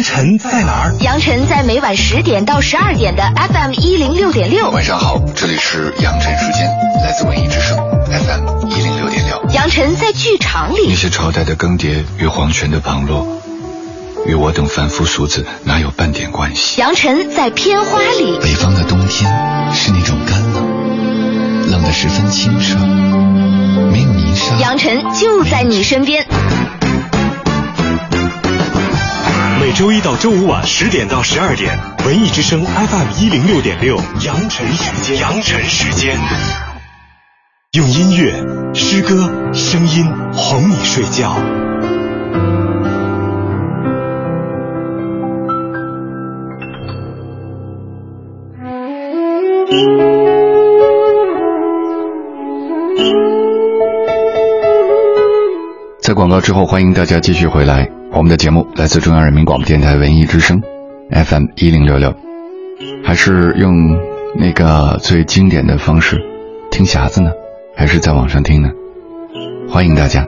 杨晨在哪儿？杨晨在每晚十点到十二点的 FM 一零六点六。晚上好，这里是杨晨时间，来自文艺之声 FM 一零六点六。杨晨在剧场里。那些朝代的更迭与皇权的旁落，与我等凡夫俗子哪有半点关系？杨晨在片花里。北方的冬天是那种干冷，冷得十分清澈，没有泥沙。杨晨就在你身边。每周一到周五晚十点到十二点，文艺之声 FM 一零六点六，杨晨时间，杨晨时间，用音乐、诗歌、声音哄你睡觉。在广告之后，欢迎大家继续回来。我们的节目来自中央人民广播电台文艺之声，FM 一零六六，还是用那个最经典的方式听匣子呢，还是在网上听呢？欢迎大家。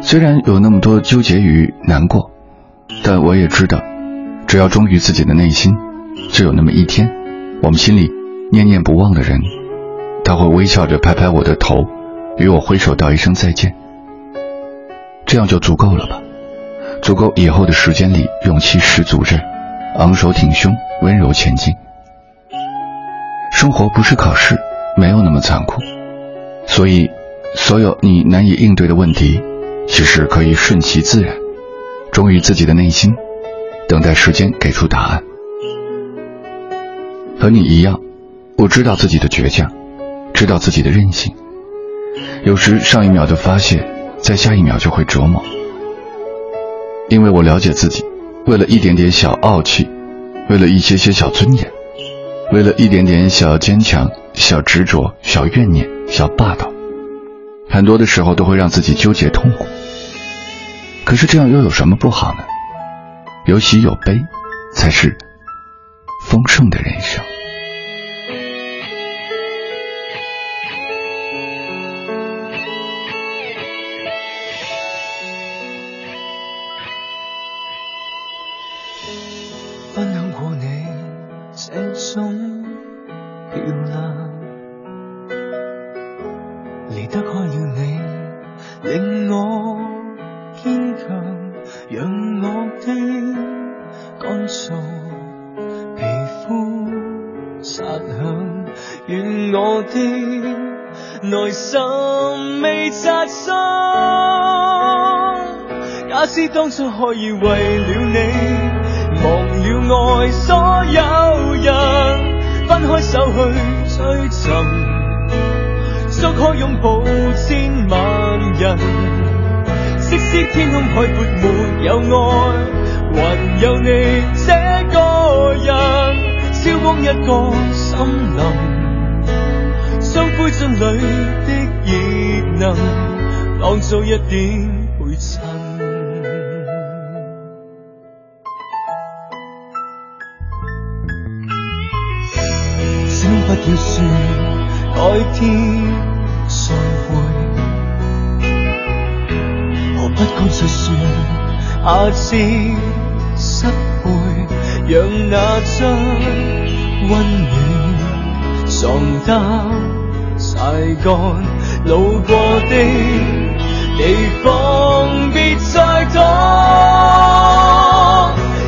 虽然有那么多纠结与难过，但我也知道，只要忠于自己的内心，就有那么一天，我们心里念念不忘的人，他会微笑着拍拍我的头，与我挥手道一声再见。这样就足够了吧？足够以后的时间里勇气十足着，昂首挺胸，温柔前进。生活不是考试，没有那么残酷，所以，所有你难以应对的问题，其实可以顺其自然，忠于自己的内心，等待时间给出答案。和你一样，我知道自己的倔强，知道自己的任性，有时上一秒的发泄。在下一秒就会琢磨，因为我了解自己，为了一点点小傲气，为了一些些小尊严，为了一点点小坚强、小执着、小怨念、小霸道，很多的时候都会让自己纠结痛苦。可是这样又有什么不好呢？有喜有悲，才是丰盛的人生。假使当初可以为了你忘了爱所有人，分开手去追寻，足可拥抱千万人。即使天空海阔没有爱，还有你这个人，烧光一个森林，将灰烬里的热能当做一点。要说改天再会，何不干脆说下次失陪，让那张温暖床单晒干，路过的地方别再多。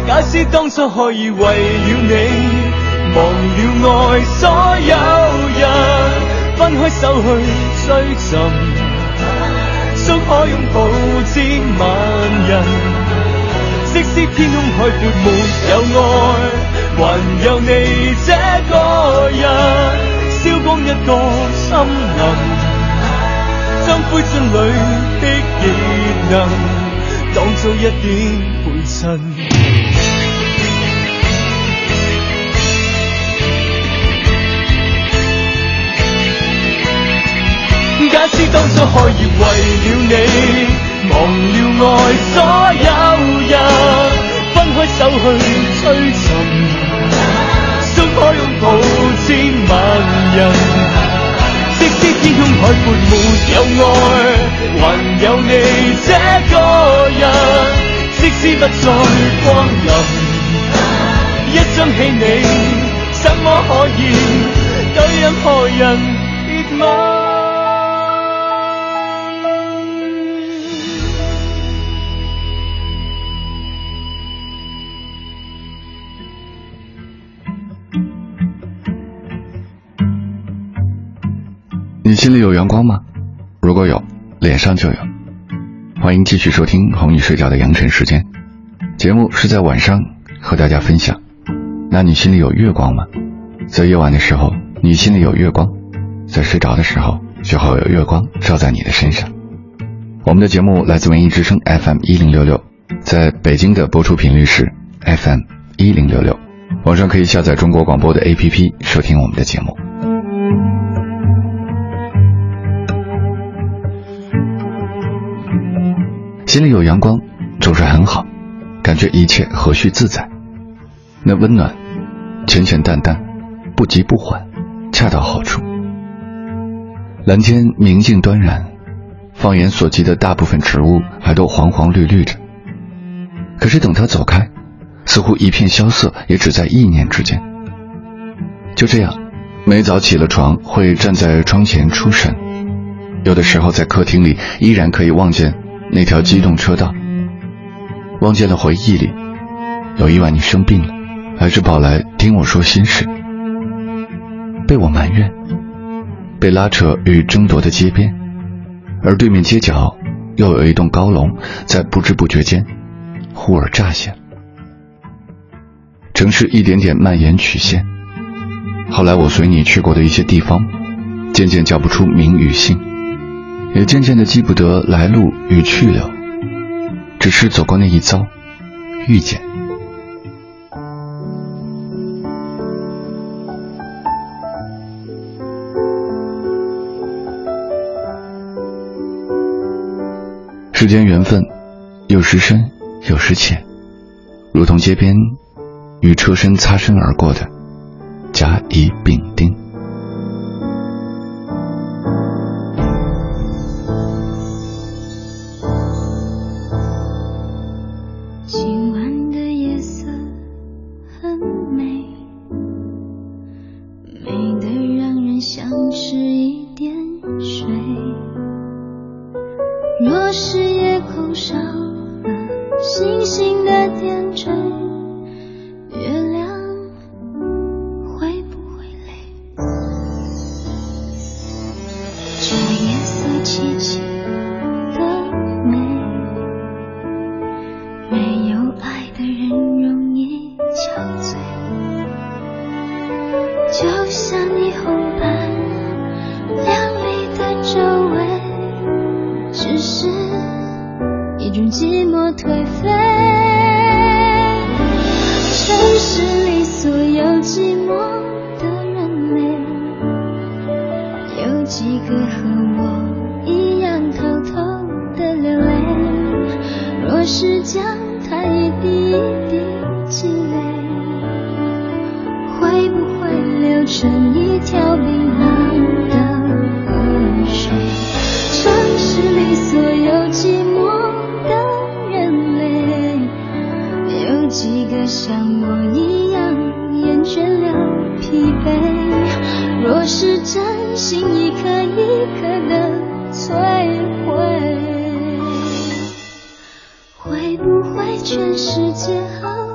假使当初可以为了你。忘了爱所有人，分开手去追寻，终可拥抱千万人。即使天空海阔没有爱，还有你这个人。烧光一个森林，将灰烬里的热能当作一点陪衬。假使当初可以为了你忘了爱所有人，分开手去追寻，终可拥抱千万人。即使天空海阔没有爱，还有你这个人。即使不再光临。一想起你，怎么可以对任何人别吻？你心里有阳光吗？如果有，脸上就有。欢迎继续收听《哄你睡觉的羊晨时间》节目，是在晚上和大家分享。那你心里有月光吗？在夜晚的时候，你心里有月光；在睡着的时候，最好有月光照在你的身上。我们的节目来自文艺之声 FM 一零六六，在北京的播出频率是 FM 一零六六，网上可以下载中国广播的 APP 收听我们的节目。心里有阳光，总是很好，感觉一切和煦自在。那温暖，浅浅淡淡，不急不缓，恰到好处。蓝天明净端然，放眼所及的大部分植物还都黄黄绿绿着。可是等他走开，似乎一片萧瑟也只在一念之间。就这样，每早起了床，会站在窗前出神；有的时候在客厅里，依然可以望见。那条机动车道，望见了回忆里，有一晚你生病了，还是跑来听我说心事，被我埋怨，被拉扯与争夺的街边，而对面街角又有一栋高楼，在不知不觉间忽而乍现，城市一点点蔓延曲线。后来我随你去过的一些地方，渐渐叫不出名与姓。也渐渐的记不得来路与去留，只是走过那一遭，遇见。世间缘分，有时深，有时浅，如同街边与车身擦身而过的甲乙丙丁。我颓废城市里所有寂寞的人类，有几个和我一样偷偷的流泪，若是将它一滴一滴积累。会不会留着你？会不会全世界和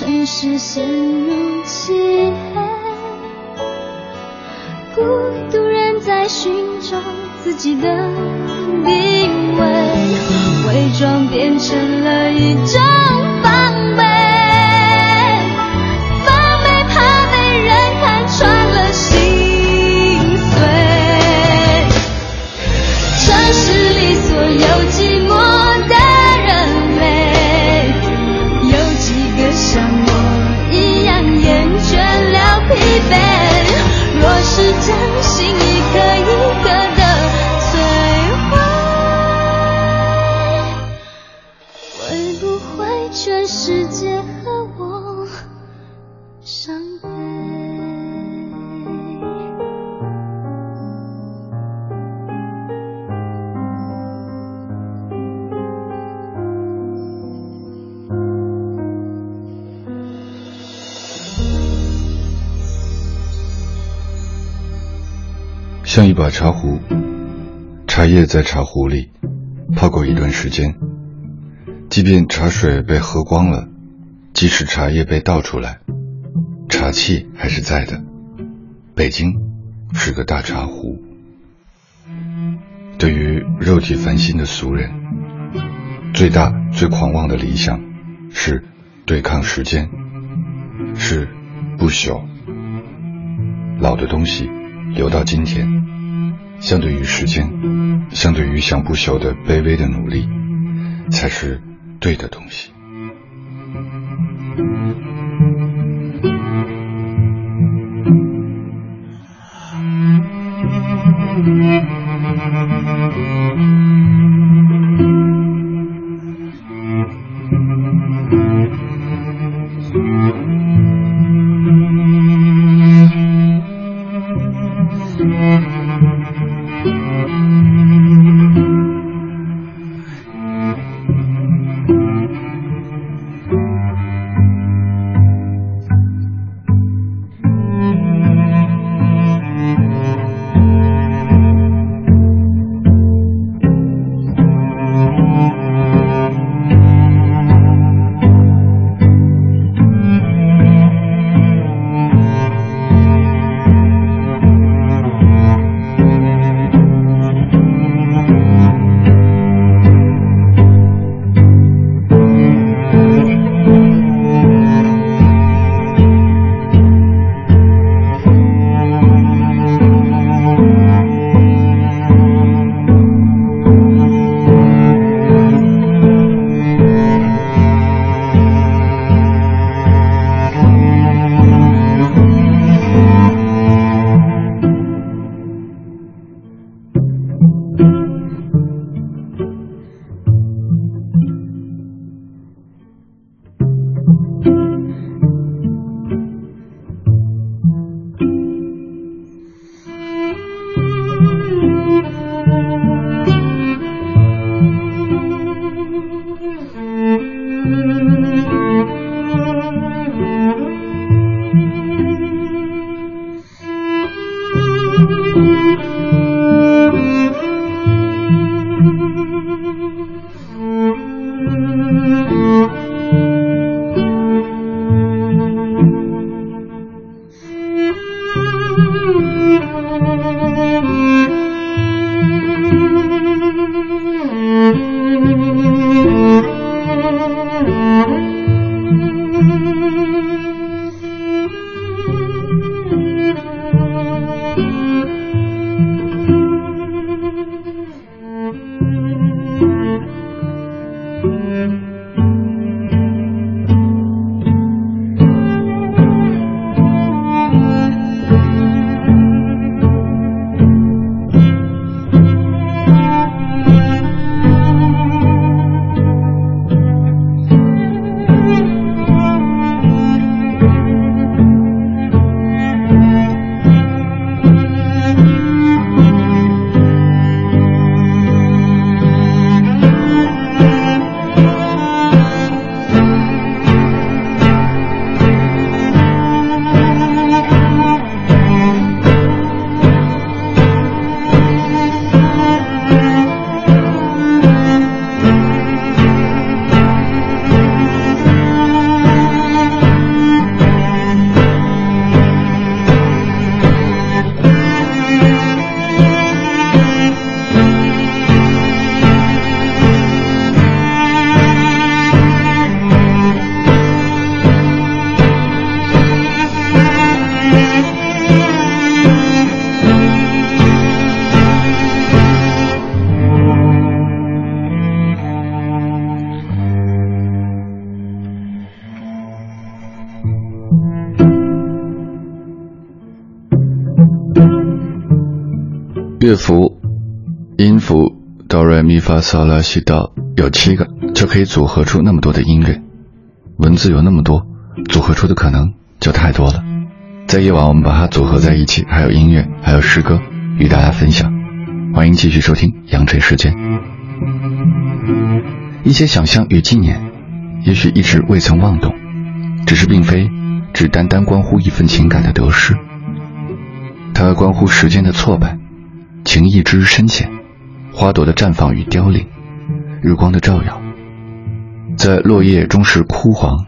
城市陷入漆黑，孤独人在寻找自己的定位，伪装变成了一种把茶壶，茶叶在茶壶里泡过一段时间，即便茶水被喝光了，即使茶叶被倒出来，茶气还是在的。北京是个大茶壶。对于肉体凡心的俗人，最大最狂妄的理想是对抗时间，是不朽。老的东西留到今天，相对于时间，相对于想不朽的卑微的努力，才是对的东西。乐符、音符哆来咪发嗦拉西哆有七个，就可以组合出那么多的音乐。文字有那么多，组合出的可能就太多了。在夜晚，我们把它组合在一起，还有音乐，还有诗歌，与大家分享。欢迎继续收听《阳春时间》。一些想象与纪念，也许一直未曾妄动，只是并非只单单关乎一份情感的得失，它关乎时间的挫败。情意之深浅，花朵的绽放与凋零，日光的照耀，在落叶终是枯黄，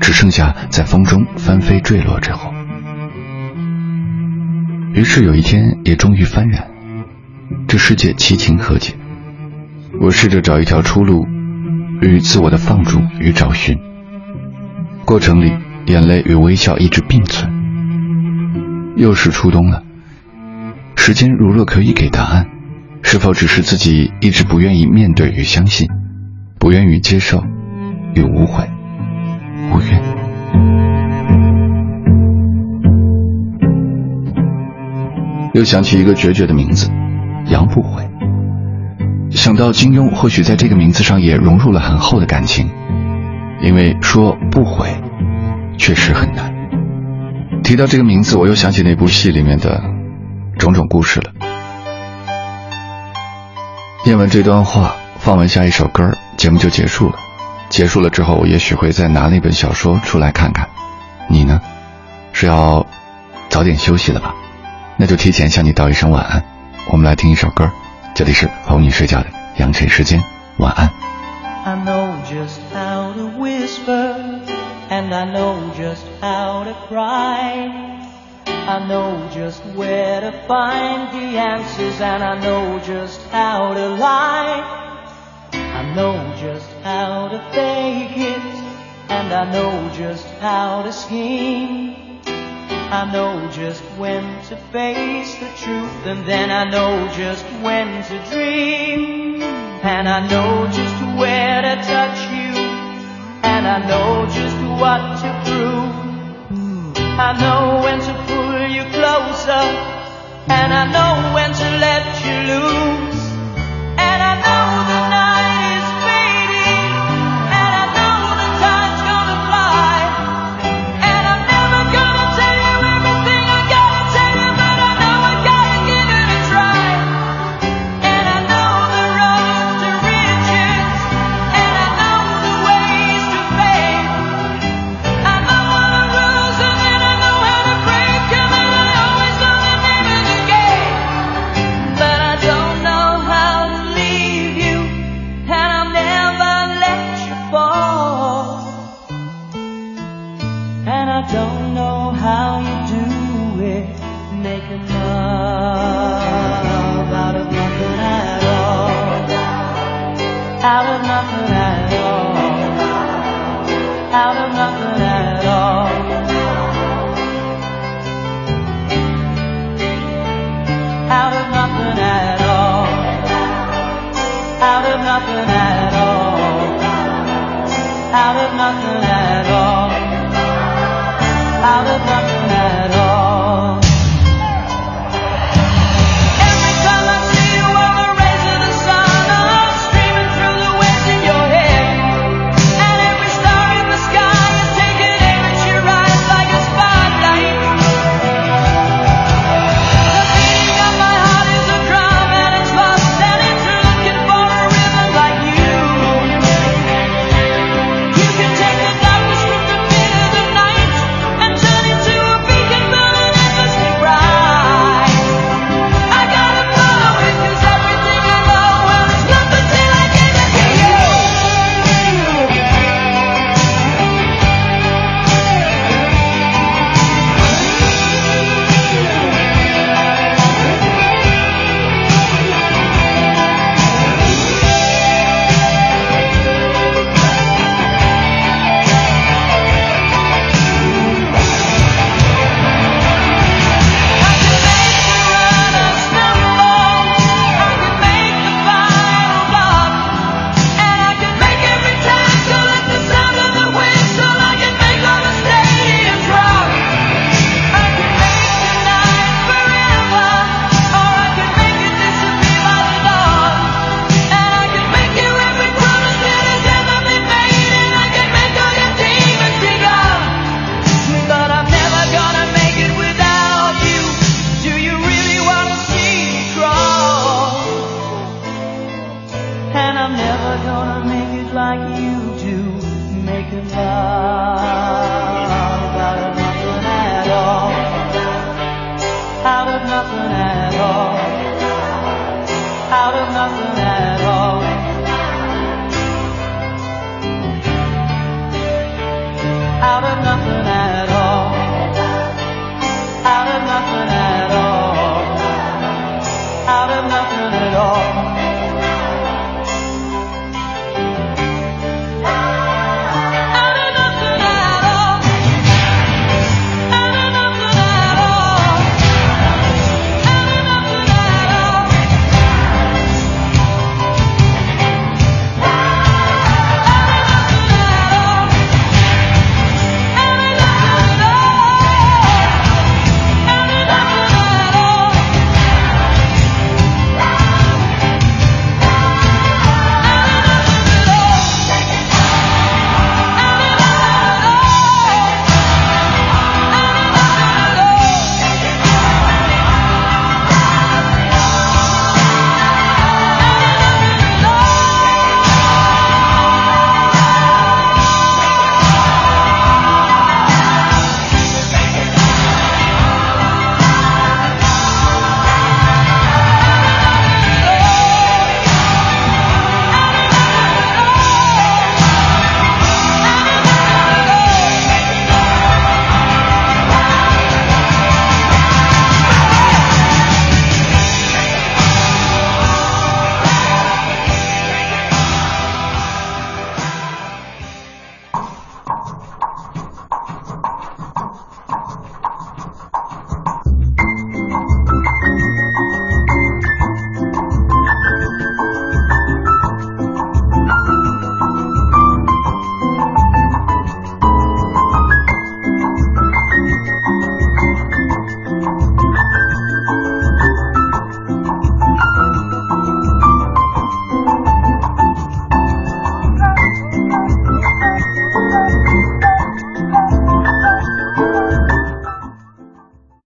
只剩下在风中翻飞坠落之后。于是有一天，也终于幡然，这世界其情何解？我试着找一条出路，与自我的放逐与找寻。过程里，眼泪与微笑一直并存。又是初冬了。时间如若可以给答案，是否只是自己一直不愿意面对与相信，不愿意接受与无悔、无怨？又想起一个决绝的名字——杨不悔。想到金庸或许在这个名字上也融入了很厚的感情，因为说不悔确实很难。提到这个名字，我又想起那部戏里面的。种种故事了。念完这段话，放完下一首歌节目就结束了。结束了之后，我也许会再拿那本小说出来看看。你呢？是要早点休息了吧？那就提前向你道一声晚安。我们来听一首歌，这里是哄你睡觉的养晨时间，晚安。I know just how to whisper, and I know just how to cry. I know just where to find the answers and I know just how to lie. I know just how to fake it and I know just how to scheme. I know just when to face the truth and then I know just when to dream. And I know just where to touch you and I know just what to prove. I know when to you out of nothing.